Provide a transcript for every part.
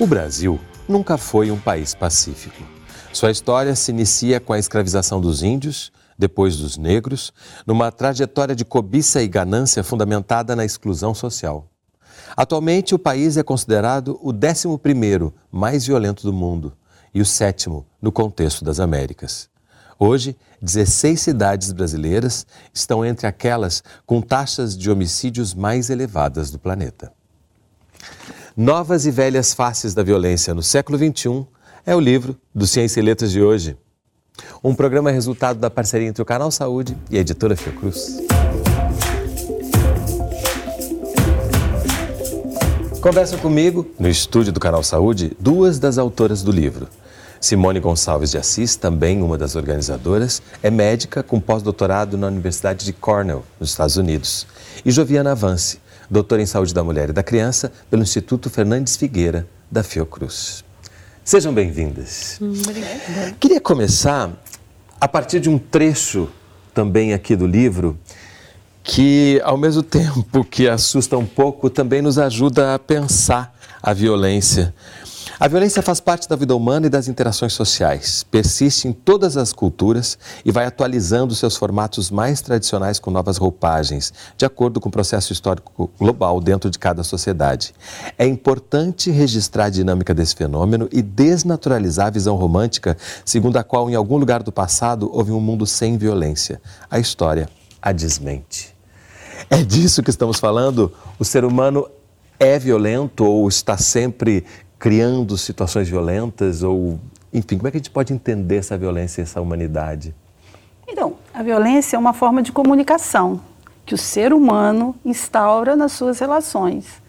O Brasil nunca foi um país pacífico. Sua história se inicia com a escravização dos índios, depois dos negros, numa trajetória de cobiça e ganância fundamentada na exclusão social. Atualmente, o país é considerado o 11 mais violento do mundo e o sétimo no contexto das Américas. Hoje, 16 cidades brasileiras estão entre aquelas com taxas de homicídios mais elevadas do planeta. Novas e Velhas Faces da Violência no Século XXI é o livro do Ciência e Letras de hoje. Um programa resultado da parceria entre o Canal Saúde e a editora Fiocruz. Conversa comigo, no estúdio do Canal Saúde, duas das autoras do livro. Simone Gonçalves de Assis, também uma das organizadoras, é médica com pós-doutorado na Universidade de Cornell, nos Estados Unidos. E Joviana Avance, doutora em Saúde da Mulher e da Criança pelo Instituto Fernandes Figueira, da Fiocruz. Sejam bem-vindas. Obrigada. Queria começar a partir de um trecho também aqui do livro que, ao mesmo tempo que assusta um pouco, também nos ajuda a pensar a violência. A violência faz parte da vida humana e das interações sociais, persiste em todas as culturas e vai atualizando seus formatos mais tradicionais com novas roupagens, de acordo com o processo histórico global dentro de cada sociedade. É importante registrar a dinâmica desse fenômeno e desnaturalizar a visão romântica, segundo a qual, em algum lugar do passado, houve um mundo sem violência. A história a desmente. É disso que estamos falando? O ser humano é violento ou está sempre criando situações violentas ou enfim, como é que a gente pode entender essa violência e essa humanidade? Então, a violência é uma forma de comunicação que o ser humano instaura nas suas relações.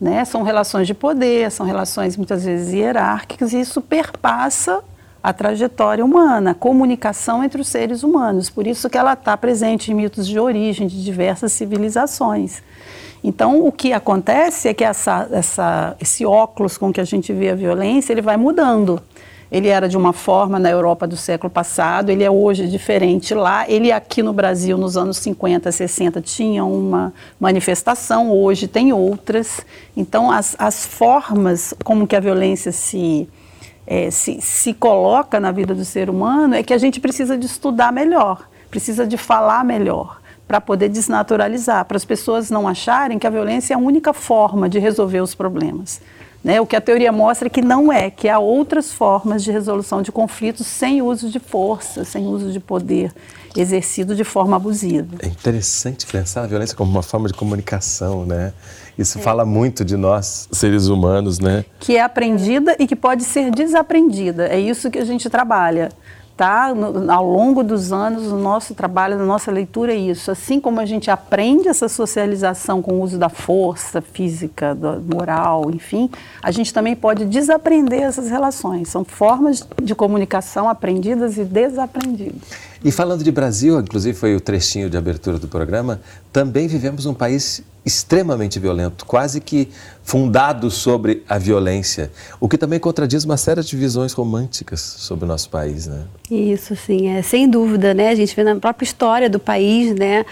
Né? São relações de poder, são relações muitas vezes hierárquicas e isso perpassa a trajetória humana, a comunicação entre os seres humanos. Por isso que ela está presente em mitos de origem de diversas civilizações. Então, o que acontece é que essa, essa, esse óculos com que a gente vê a violência, ele vai mudando. Ele era de uma forma na Europa do século passado, ele é hoje diferente lá. Ele aqui no Brasil, nos anos 50, 60, tinha uma manifestação, hoje tem outras. Então, as, as formas como que a violência se, é, se, se coloca na vida do ser humano é que a gente precisa de estudar melhor, precisa de falar melhor para poder desnaturalizar, para as pessoas não acharem que a violência é a única forma de resolver os problemas. Né? O que a teoria mostra é que não é, que há outras formas de resolução de conflitos sem uso de força, sem uso de poder exercido de forma abusiva. É interessante pensar a violência como uma forma de comunicação, né? Isso é. fala muito de nós, seres humanos, né? Que é aprendida e que pode ser desaprendida. É isso que a gente trabalha tá? Ao longo dos anos, o nosso trabalho, a nossa leitura é isso. Assim como a gente aprende essa socialização com o uso da força física, moral, enfim, a gente também pode desaprender essas relações. São formas de comunicação aprendidas e desaprendidas. E falando de Brasil, inclusive foi o trechinho de abertura do programa, também vivemos um país extremamente violento, quase que fundado sobre a violência, o que também contradiz uma série de visões românticas sobre o nosso país, né? Isso, sim, é sem dúvida, né? A gente vê na própria história do país, né?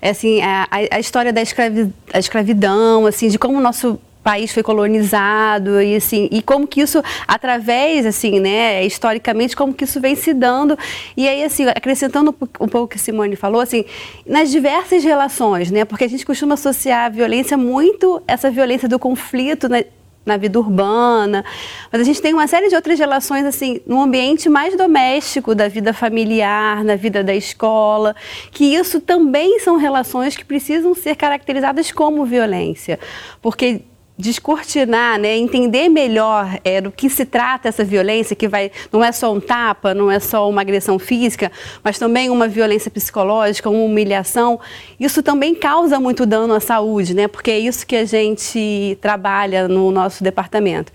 É assim, a, a história da escravi, escravidão, assim, de como o nosso país foi colonizado e assim e como que isso através assim né historicamente como que isso vem se dando. E aí assim acrescentando um pouco o que Simone falou assim nas diversas relações né porque a gente costuma associar a violência muito essa violência do conflito né, na vida urbana, mas a gente tem uma série de outras relações assim no ambiente mais doméstico da vida familiar, na vida da escola, que isso também são relações que precisam ser caracterizadas como violência, porque descortinar, né, entender melhor é, do que se trata essa violência, que vai não é só um tapa, não é só uma agressão física, mas também uma violência psicológica, uma humilhação, isso também causa muito dano à saúde, né, porque é isso que a gente trabalha no nosso departamento.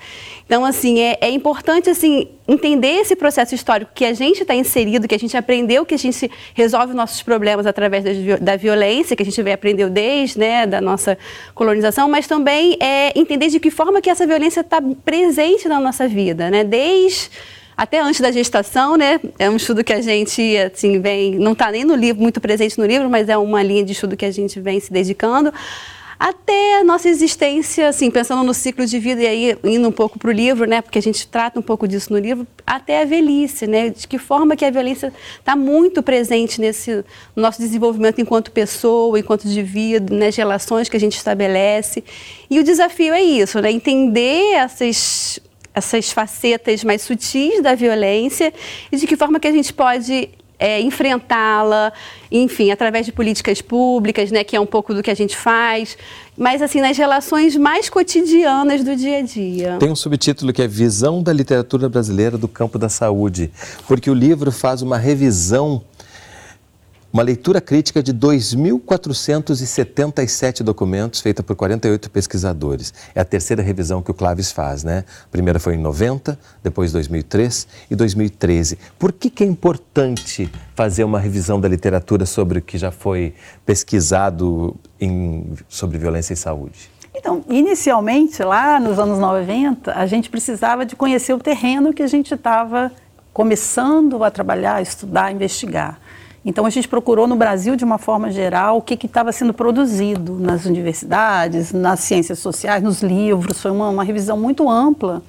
Então, assim, é, é importante, assim, entender esse processo histórico que a gente está inserido, que a gente aprendeu que a gente resolve nossos problemas através da, violência, que a gente aprendeu desde, né, da nossa colonização, mas também é entender de que forma que essa violência está presente na nossa vida, né, desde até antes da gestação, né? É um estudo que a gente assim vem, não está nem no livro muito presente no livro, mas é uma linha de estudo que a gente vem se dedicando até a nossa existência, assim, pensando no ciclo de vida e aí indo um pouco para o livro, né, porque a gente trata um pouco disso no livro, até a velhice, né, de que forma que a violência está muito presente nesse nosso desenvolvimento enquanto pessoa, enquanto indivíduo, nas relações que a gente estabelece. E o desafio é isso, né, entender essas essas facetas mais sutis da violência e de que forma que a gente pode é, enfrentá-la, enfim, através de políticas públicas, né, que é um pouco do que a gente faz, mas assim nas relações mais cotidianas do dia a dia. Tem um subtítulo que é Visão da literatura brasileira do campo da saúde, porque o livro faz uma revisão uma leitura crítica de 2.477 documentos feita por 48 pesquisadores. É a terceira revisão que o Claves faz, né? A primeira foi em 90, depois 2003 e 2013. Por que, que é importante fazer uma revisão da literatura sobre o que já foi pesquisado em, sobre violência e saúde? Então, inicialmente, lá nos anos 90, a gente precisava de conhecer o terreno que a gente estava começando a trabalhar, estudar, investigar. Então a gente procurou no Brasil, de uma forma geral, o que estava sendo produzido nas universidades, nas ciências sociais, nos livros. Foi uma, uma revisão muito ampla.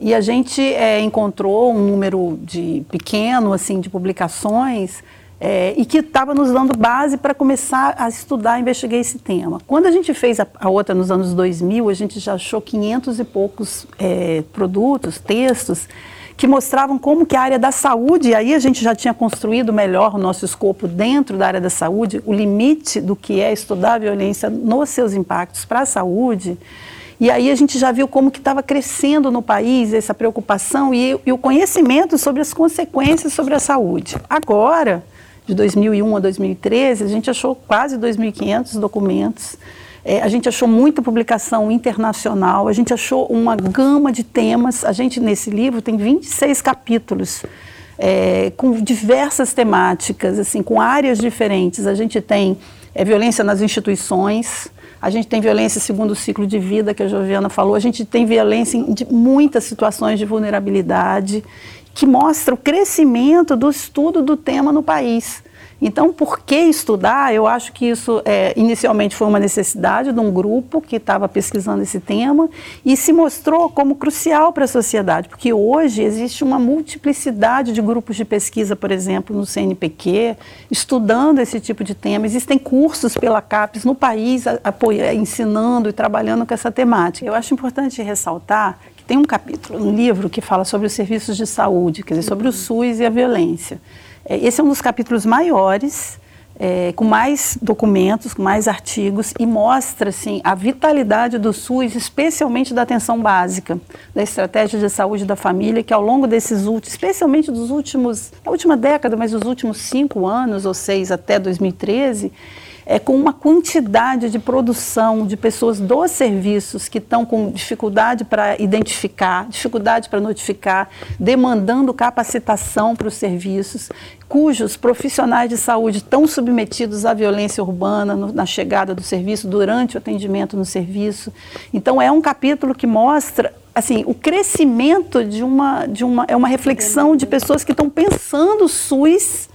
E a gente é, encontrou um número de pequeno assim de publicações é, e que estava nos dando base para começar a estudar, investigar esse tema. Quando a gente fez a, a, outra nos anos 2000, a gente já achou 500 e poucos é, produtos, textos que mostravam como que a área da saúde, aí a gente já tinha construído melhor o nosso escopo dentro da área da saúde, o limite do que é estudar a violência nos seus impactos para a saúde. E aí a gente já viu como que estava crescendo no país essa preocupação e, e o conhecimento sobre as consequências sobre a saúde. Agora, de 2001 a 2013, a gente achou quase 2.500 documentos é, a gente achou muita publicação internacional, a gente achou uma gama de temas. A gente, nesse livro, tem 26 capítulos. É, com diversas temáticas, assim, com áreas diferentes. A gente tem é, violência nas instituições, a gente tem violência segundo o ciclo de vida que a Joviana falou, a gente tem violência em muitas situações de vulnerabilidade, que mostra o crescimento do estudo do tema no país. Então, por que estudar? Eu acho que isso é, inicialmente foi uma necessidade de um grupo que estava pesquisando esse tema e se mostrou como crucial para a sociedade, porque hoje existe uma multiplicidade de grupos de pesquisa, por exemplo, no CNPq, estudando esse tipo de tema. Existem cursos pela CAPES no país apoia, ensinando e trabalhando com essa temática. Eu acho importante ressaltar que tem um capítulo no livro que fala sobre os serviços de saúde, quer dizer, sobre o SUS e a violência. É, esse é um dos capítulos maiores, é, com mais documentos, com mais artigos, e mostra assim, a vitalidade do SUS, especialmente da atenção básica, da estratégia de saúde da família, que ao longo desses últimos, especialmente dos últimos, da última década, mas dos últimos cinco anos ou seis até 2013, é, com uma quantidade de produção de pessoas dos serviços que estão com dificuldade para identificar, dificuldade para notificar, demandando capacitação para os serviços, cujos profissionais de saúde estão submetidos à violência urbana no, na chegada do serviço, durante o atendimento no serviço. Então, é um capítulo que mostra assim, o crescimento de uma, de uma, é uma reflexão de pessoas que estão pensando o SUS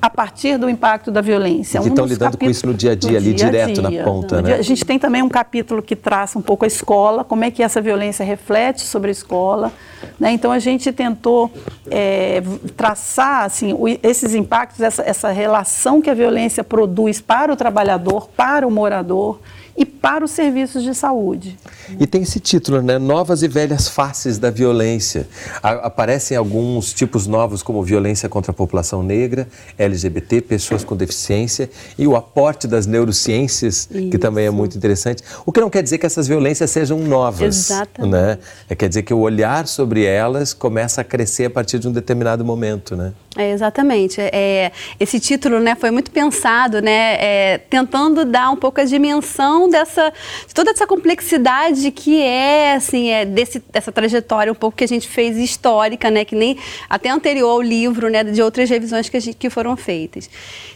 a partir do impacto da violência. Que um estão lidando com isso no dia a dia, ali dia direto dia. na ponta, né? A gente tem também um capítulo que traça um pouco a escola, como é que essa violência reflete sobre a escola. Né? Então a gente tentou é, traçar assim, esses impactos, essa, essa relação que a violência produz para o trabalhador, para o morador e para os serviços de saúde. E tem esse título, né? Novas e velhas faces da violência. aparecem alguns tipos novos, como violência contra a população negra, LGBT, pessoas com deficiência e o aporte das neurociências, Isso. que também é muito interessante. O que não quer dizer que essas violências sejam novas. Exatamente. Né? É, quer dizer que o olhar sobre elas começa a crescer a partir de um determinado momento, né? É, exatamente. É, esse título né, foi muito pensado, né, é, tentando dar um pouco a dimensão dessa, de toda essa complexidade que é, assim, é desse, dessa trajetória um pouco que a gente fez histórica, né, que nem até anterior ao livro, né, de outras revisões que, gente, que foram feitas.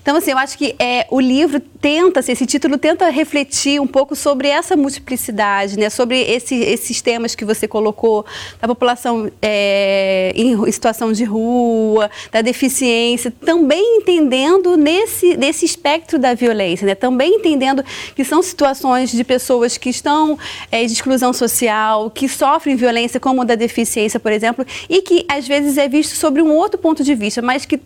Então, assim, eu acho que é, o livro tenta, assim, esse título tenta refletir um pouco sobre essa multiplicidade, né, sobre esse, esses temas que você colocou, da população é, em, em situação de rua, da deficiência, também entendendo nesse, nesse espectro da violência, né? também entendendo que são situações de pessoas que estão é, de exclusão social, que sofrem violência, como da deficiência, por exemplo, e que às vezes é visto sobre um outro ponto de vista, mas que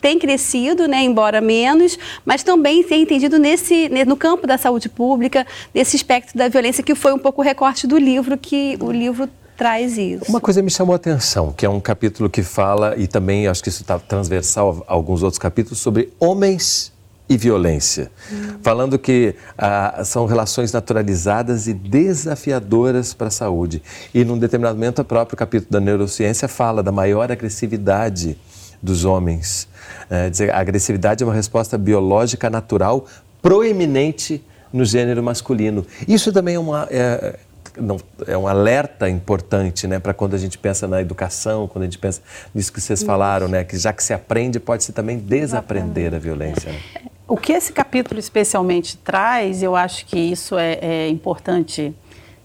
tem crescido, né, embora menos, mas também tem entendido nesse, no campo da saúde pública, nesse espectro da violência, que foi um pouco o recorte do livro, que o livro traz isso. Uma coisa me chamou a atenção, que é um capítulo que fala, e também acho que isso está transversal a alguns outros capítulos, sobre homens e violência. Hum. Falando que ah, são relações naturalizadas e desafiadoras para a saúde. E num determinado momento, o próprio capítulo da neurociência fala da maior agressividade dos homens. É, dizer, a agressividade é uma resposta biológica natural proeminente no gênero masculino. Isso também é uma. É, não, é um alerta importante né, para quando a gente pensa na educação, quando a gente pensa nisso que vocês falaram, né, que já que se aprende, pode-se também desaprender a violência. Né? O que esse capítulo especialmente traz, eu acho que isso é, é importante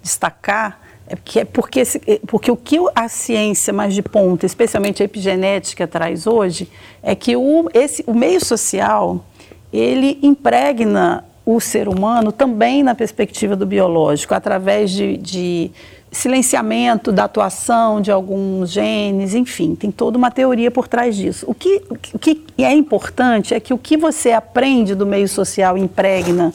destacar, é porque, é porque, é, porque o que a ciência mais de ponta, especialmente a epigenética, traz hoje, é que o, esse, o meio social, ele impregna o ser humano também na perspectiva do biológico, através de, de silenciamento da atuação de alguns genes, enfim, tem toda uma teoria por trás disso. O que, o que é importante é que o que você aprende do meio social impregna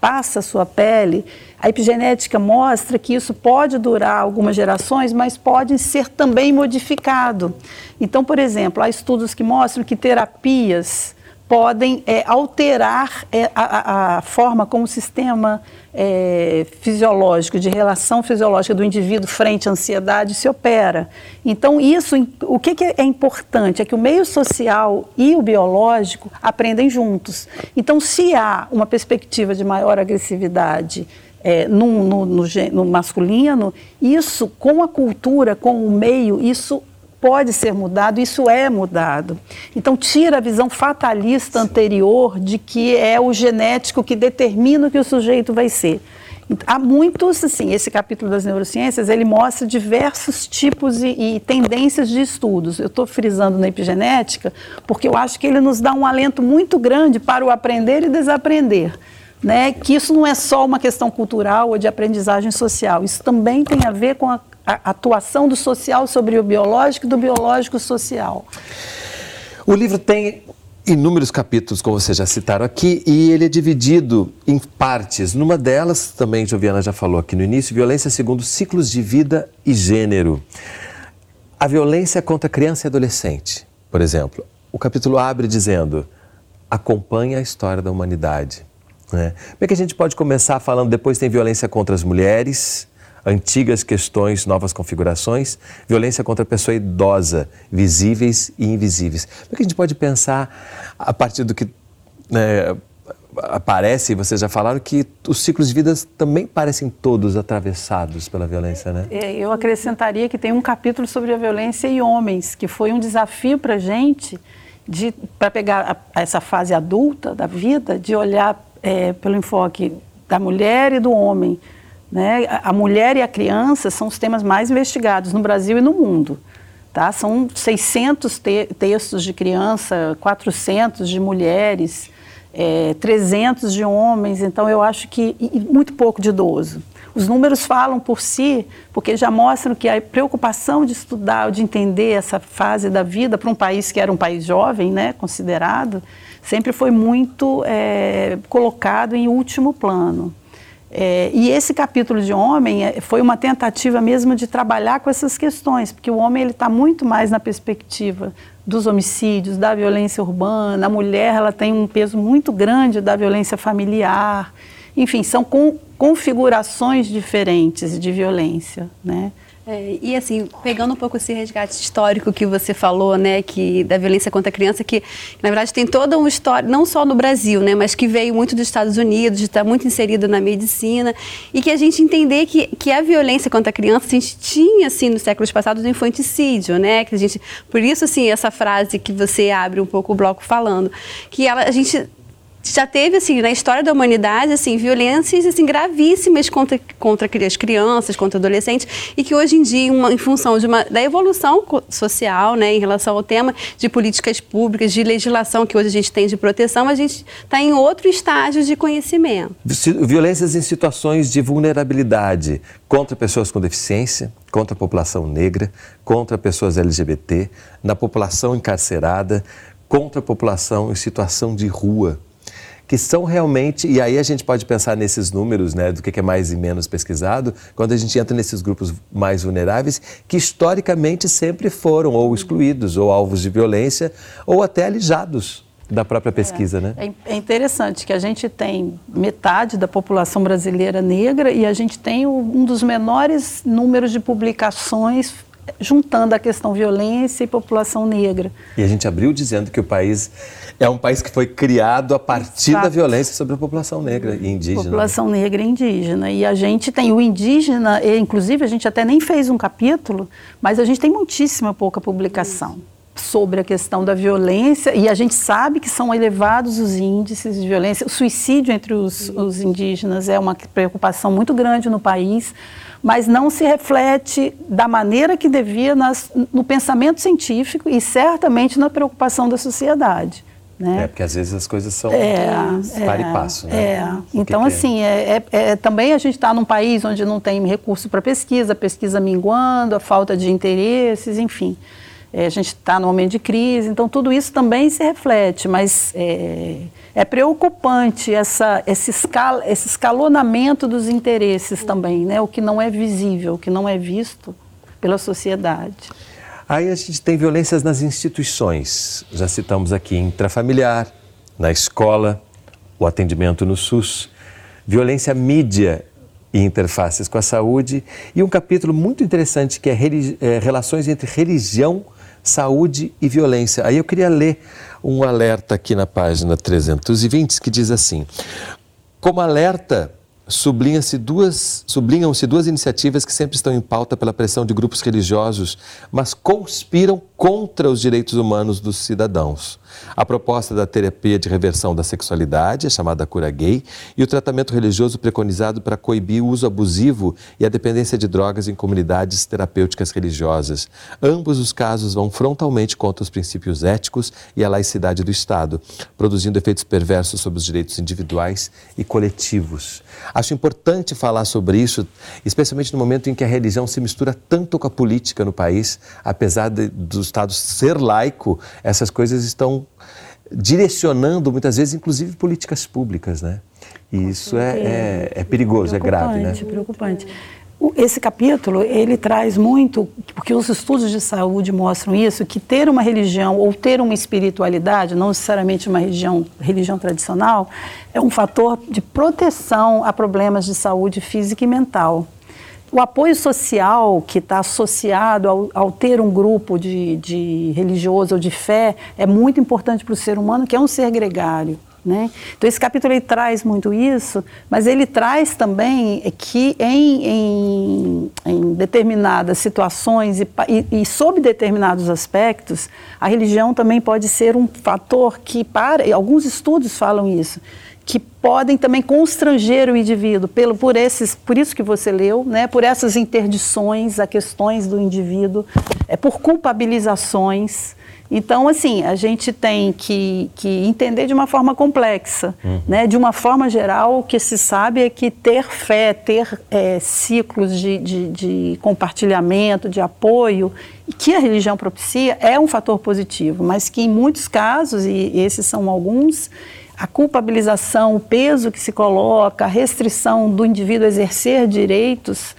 passa a sua pele, a epigenética mostra que isso pode durar algumas gerações, mas pode ser também modificado. Então, por exemplo, há estudos que mostram que terapias podem é, alterar é, a, a, forma como o sistema é, fisiológico, de relação fisiológica do indivíduo frente à ansiedade se opera. Então, isso, o que, que é importante é que o meio social e o biológico aprendem juntos. Então, se há uma perspectiva de maior agressividade é, no, no, no, no masculino, isso com a cultura, com o meio, isso pode ser mudado, isso é mudado. Então, tira a visão fatalista anterior de que é o genético que determina o que o sujeito vai ser. Há muitos, assim, esse capítulo das neurociências, ele mostra diversos tipos e, e tendências de estudos. Eu estou frisando na epigenética porque eu acho que ele nos dá um alento muito grande para o aprender e desaprender. Né? Que isso não é só uma questão cultural ou de aprendizagem social, isso também tem a ver com a a atuação do social sobre o biológico e do biológico social. O livro tem inúmeros capítulos, como vocês já citaram aqui, e ele é dividido em partes. Numa delas, também Joviana já falou aqui no início, violência segundo ciclos de vida e gênero. A violência contra criança e adolescente, por exemplo. O capítulo abre dizendo: acompanha a história da humanidade. Né? Como é que a gente pode começar falando? Depois tem violência contra as mulheres, antigas questões, novas configurações, violência contra a pessoa idosa, visíveis e invisíveis. Como é que a gente pode pensar, a partir do que né, aparece, vocês já falaram, que os ciclos de vida também parecem todos atravessados pela violência, né? É, eu acrescentaria que tem um capítulo sobre a violência e homens, que foi um desafio para a gente, para pegar a, essa fase adulta da vida, de olhar é, pelo enfoque da mulher e do homem, né? A mulher e a criança são os temas mais investigados no Brasil e no mundo. Tá? São 600 te textos de criança, 400 de mulheres, é, 300 de homens, então eu acho que. e muito pouco de idoso. Os números falam por si, porque já mostram que a preocupação de estudar, de entender essa fase da vida para um país que era um país jovem, né, considerado, sempre foi muito é, colocado em último plano. É, e esse capítulo de homem é, foi uma tentativa mesmo de trabalhar com essas questões, porque o homem ele está muito mais na perspectiva dos homicídios, da violência urbana, a mulher ela tem um peso muito grande da violência familiar, enfim, são com, configurações diferentes de violência, né? É, e assim, pegando um pouco esse resgate histórico que você falou, né, que da violência contra a criança, que na verdade tem toda uma história, não só no Brasil, né, mas que veio muito dos Estados Unidos, está muito inserido na medicina, e que a gente entender que, que a violência contra a criança a gente tinha assim nos séculos passados o infanticídio, né, que a gente, por isso assim essa frase que você abre um pouco o bloco falando, que ela, a gente já teve assim na história da humanidade assim violências assim gravíssimas contra contra as crianças, contra adolescentes e que hoje em dia, uma, em função de uma da evolução social, né, em relação ao tema de políticas públicas, de legislação que hoje a gente tem de proteção, a gente está em outro estágio de conhecimento. Violências em situações de vulnerabilidade contra pessoas com deficiência, contra a população negra, contra pessoas LGBT, na população encarcerada, contra a população em situação de rua que são realmente, e aí a gente pode pensar nesses números, né, do que é mais e menos pesquisado, quando a gente entra nesses grupos mais vulneráveis, que historicamente sempre foram ou excluídos, ou alvos de violência, ou até alijados da própria pesquisa, é, né? É, é interessante que a gente tem metade da população brasileira negra e a gente tem um dos menores números de publicações juntando a questão violência e população negra. E a gente abriu dizendo que o país é um país que foi criado a partir Exato. da violência sobre a população negra e indígena. Né? População né? negra e indígena. E a gente tem o indígena, e, inclusive a gente até nem fez um capítulo, mas a gente tem muitíssima pouca publicação. Sobre a questão da violência e a gente sabe que são elevados os índices de violência. O suicídio entre os, os indígenas é uma preocupação muito grande no país mas não se reflete da maneira que devia nas, no pensamento científico e certamente na preocupação da sociedade. Né? É, porque às vezes as coisas são é, para é, e passo. Né? É. Então, que assim, é, é, é, também a gente está num país onde não tem recurso para pesquisa, a pesquisa minguando, a falta de interesses, enfim. É, a gente está num momento de crise, então tudo isso também se reflete, mas é, é preocupante essa, esse, escal, esse escalonamento dos interesses também, né? o que não é visível, o que não é visto pela sociedade. Aí a gente tem violências nas instituições, já citamos aqui intrafamiliar, na escola, o atendimento no SUS, violência mídia e interfaces com a saúde, e um capítulo muito interessante que é, é relações entre religião saúde e violência. Aí eu queria ler um alerta aqui na página 320 que diz assim: Como alerta sublinham-se duas, sublinham duas iniciativas que sempre estão em pauta pela pressão de grupos religiosos, mas conspiram contra os direitos humanos dos cidadãos. A proposta da terapia de reversão da sexualidade, a chamada cura gay, e o tratamento religioso preconizado para coibir o uso abusivo e a dependência de drogas em comunidades terapêuticas religiosas. Ambos os casos vão frontalmente contra os princípios éticos e a laicidade do Estado, produzindo efeitos perversos sobre os direitos individuais e coletivos. Acho importante falar sobre isso, especialmente no momento em que a religião se mistura tanto com a política no país, apesar de, do Estado ser laico, essas coisas estão direcionando muitas vezes, inclusive, políticas públicas, né? E isso é, é, é perigoso, é grave, né? Preocupante. Esse capítulo, ele traz muito, porque os estudos de saúde mostram isso, que ter uma religião ou ter uma espiritualidade, não necessariamente uma religião, religião tradicional, é um fator de proteção a problemas de saúde física e mental. O apoio social que está associado ao, ao, ter um grupo de, de religioso ou de fé é muito importante para o ser humano, que é um ser gregário. Né? Então, esse capítulo ele traz muito isso, mas ele traz também que em, em, em determinadas situações e, e, e, sob determinados aspectos, a religião também pode ser um fator que, para alguns estudos falam isso, que podem também constranger o indivíduo pelo, por, esses, por isso que você leu, né, por essas interdições a questões do indivíduo, é, por culpabilizações. Então, assim, a gente tem que, que entender de uma forma complexa. Uhum. Né? De uma forma geral, o que se sabe é que ter fé, ter é, ciclos de, de, de compartilhamento, de apoio, que a religião propicia, é um fator positivo, mas que em muitos casos, e esses são alguns, a culpabilização, o peso que se coloca, a restrição do indivíduo a exercer direitos,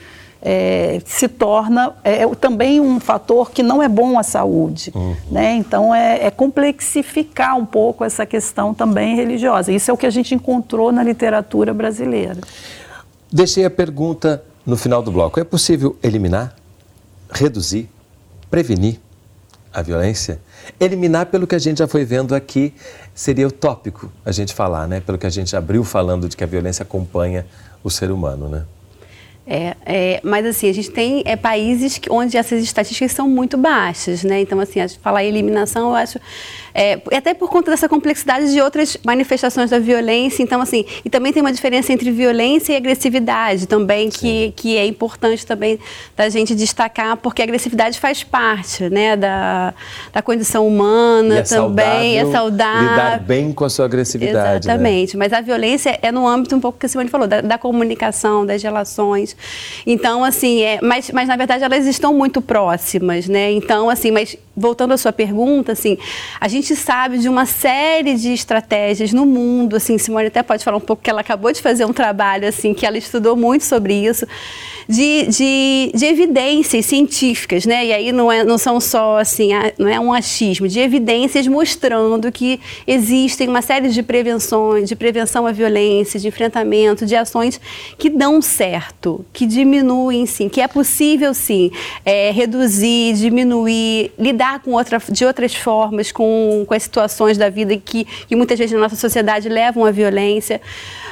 é, se torna é, é, também um fator que não é bom à saúde. Uhum. Né? Então, é, é, complexificar um pouco essa questão também religiosa. Isso é o que a gente encontrou na literatura brasileira. Deixei a pergunta no final do bloco: é possível eliminar, reduzir, prevenir a violência? Eliminar, pelo que a gente já foi vendo aqui, seria utópico a gente falar, né? Pelo que a gente abriu falando de que a violência acompanha o ser humano, né? É, é, mas assim, a gente tem é, países onde essas estatísticas são muito baixas, né? Então, assim, falar em eliminação, eu acho é, até por conta dessa complexidade de outras manifestações da violência. Então, assim, e também tem uma diferença entre violência e agressividade também, que, que é importante também da gente destacar, porque a agressividade faz parte, né, da, da condição humana é também, é saudável. Lidar bem com a sua agressividade. Né? Exatamente, né? mas a violência é no âmbito um pouco que a Simone falou, da, da comunicação, das relações. Então, assim, é, mas, mas na verdade elas estão muito próximas, né? Então, assim, mas voltando à sua pergunta, assim, a gente sabe de uma série de estratégias no mundo, assim, Simone até pode falar um pouco que ela acabou de fazer um trabalho, assim, que ela estudou muito sobre isso, de, de, de evidências científicas, né? E aí não, é, não são só, assim, não é um achismo, de evidências mostrando que existem uma série de prevenções, de prevenção à violência, de enfrentamento, de ações que dão certo, que diminuem, sim, que é possível, sim, é, reduzir, diminuir, lidar lidar com outra, de outras formas com, com as situações da vida que, que muitas vezes na nossa sociedade levam à violência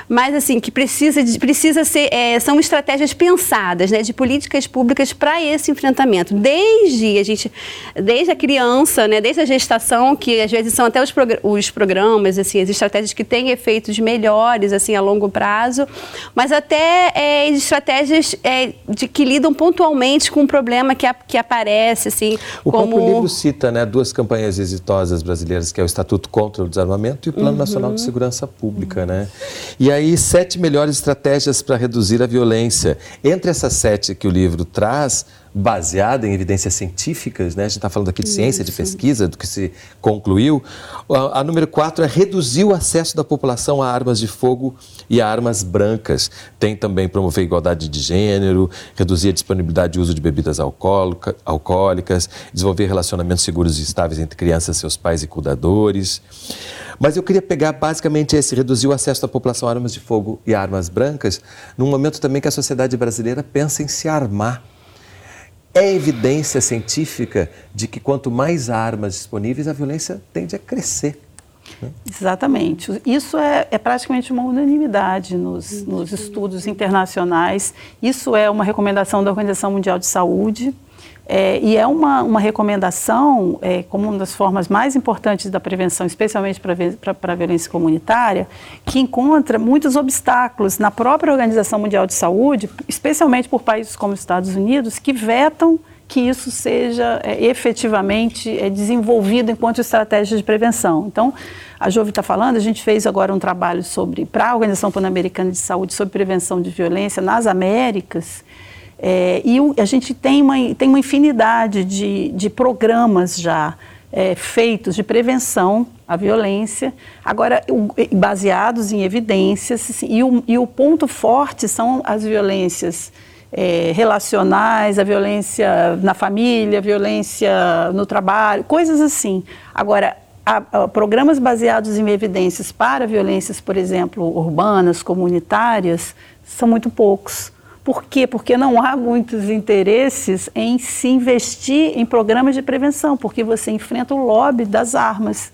mas assim que precisa de, precisa ser é, são estratégias pensadas, né, de políticas públicas para esse enfrentamento. Desde a gente, desde a criança, né, desde a gestação, que às vezes são até os, progr os programas, assim, as estratégias que têm efeitos melhores assim a longo prazo, mas até é, estratégias é, de que lidam pontualmente com um problema que, a, que aparece, assim, o como... próprio livro cita, né, duas campanhas exitosas brasileiras, que é o Estatuto contra o Desarmamento e o Plano uhum. Nacional de Segurança Pública, uhum. né? E aí, sete melhores estratégias para reduzir a violência. Entre essas sete que o livro traz, baseada em evidências científicas, né? a gente está falando aqui de ciência, de pesquisa, do que se concluiu. A, a, número quatro é reduzir o acesso da população a armas de fogo e a armas brancas. Tem também promover igualdade de gênero, reduzir a disponibilidade e uso de bebidas alcoólica, alcoólicas, desenvolver relacionamentos seguros e estáveis entre crianças, seus pais e cuidadores. Mas eu queria pegar basicamente esse, reduzir o acesso da população a armas de fogo e armas brancas, num momento também que a sociedade brasileira pensa em se armar é evidência científica de que quanto mais armas disponíveis, a violência tende a crescer. Né? Exatamente. Isso é, é, praticamente uma unanimidade nos, nos estudos internacionais. Isso é uma recomendação da Organização Mundial de Saúde. É, e é uma, uma recomendação, é, como uma das formas mais importantes da prevenção, especialmente para a violência comunitária, que encontra muitos obstáculos na própria Organização Mundial de Saúde, especialmente por países como os Estados Unidos, que vetam que isso seja é, efetivamente é, desenvolvido enquanto estratégia de prevenção. Então, a Jove está falando, a gente fez agora um trabalho sobre, para a Organização Pan-Americana de Saúde, sobre prevenção de violência nas Américas, é, e a gente tem uma, tem uma infinidade de, de programas já é, feitos de prevenção à violência, agora o, baseados em evidências, assim, e o, e o ponto forte são as violências é, relacionais, a violência na família, a violência no trabalho, coisas assim. Agora, programas baseados em evidências para violências, por exemplo, urbanas, comunitárias, são muito poucos. Por quê? Porque não há muitos interesses em se investir em programas de prevenção, porque você enfrenta o lobby das armas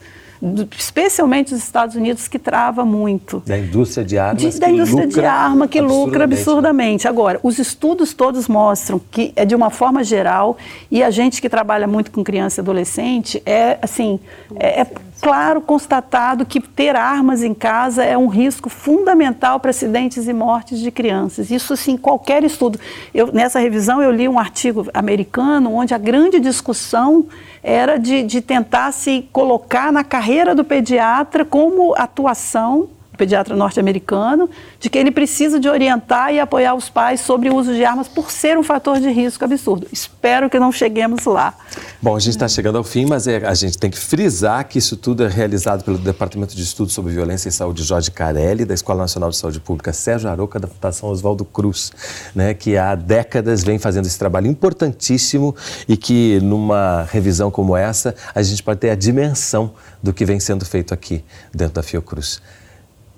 especialmente os Estados Unidos, que trava muito. Da indústria de armas. De, da indústria de arma que absurdamente. lucra absurdamente. Agora, os estudos todos mostram que é de uma forma geral, e a gente que trabalha muito com criança e adolescente, é assim, é, é claro, constatado que ter armas em casa é um risco fundamental para acidentes e mortes de crianças. Isso, sim, qualquer estudo. Eu, nessa revisão, eu li um artigo americano onde a grande discussão era de, de tentar se colocar na carreira do pediatra como atuação pediatra norte-americano, de que ele precisa de orientar e apoiar os pais sobre o uso de armas por ser um fator de risco absurdo. Espero que não cheguemos lá. Bom, a gente está chegando ao fim, mas é, a gente tem que frisar que isso tudo é realizado pelo Departamento de Estudos sobre Violência e Saúde Jorge Carelli, da Escola Nacional de Saúde Pública Sérgio Aroca, da Fundação Oswaldo Cruz, né, que há décadas vem fazendo esse trabalho importantíssimo e que numa revisão como essa a gente pode ter a dimensão do que vem sendo feito aqui dentro da Fiocruz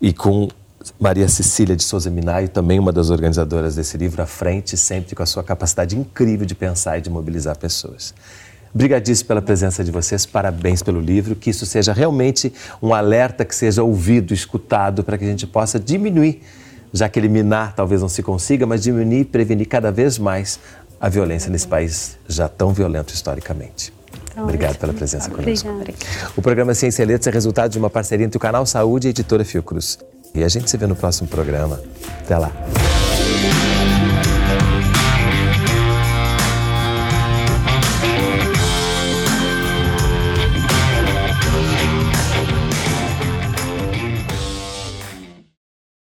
e com Maria Cecília de Souza Minaio, também uma das organizadoras desse livro, à frente, sempre com a sua capacidade incrível de pensar e de mobilizar pessoas. Obrigadíssimo pela presença de vocês, parabéns pelo livro, que isso seja realmente um alerta que seja ouvido, escutado, para que a gente possa diminuir já que eliminar talvez não se consiga, mas diminuir e prevenir cada vez mais a violência nesse país já tão violento historicamente. Então, Obrigado pela presença conosco. Obrigada. O programa Ciência e Letras é resultado de uma parceria entre o Canal Saúde e a editora Fiocruz. E a gente se vê no próximo programa. Até lá.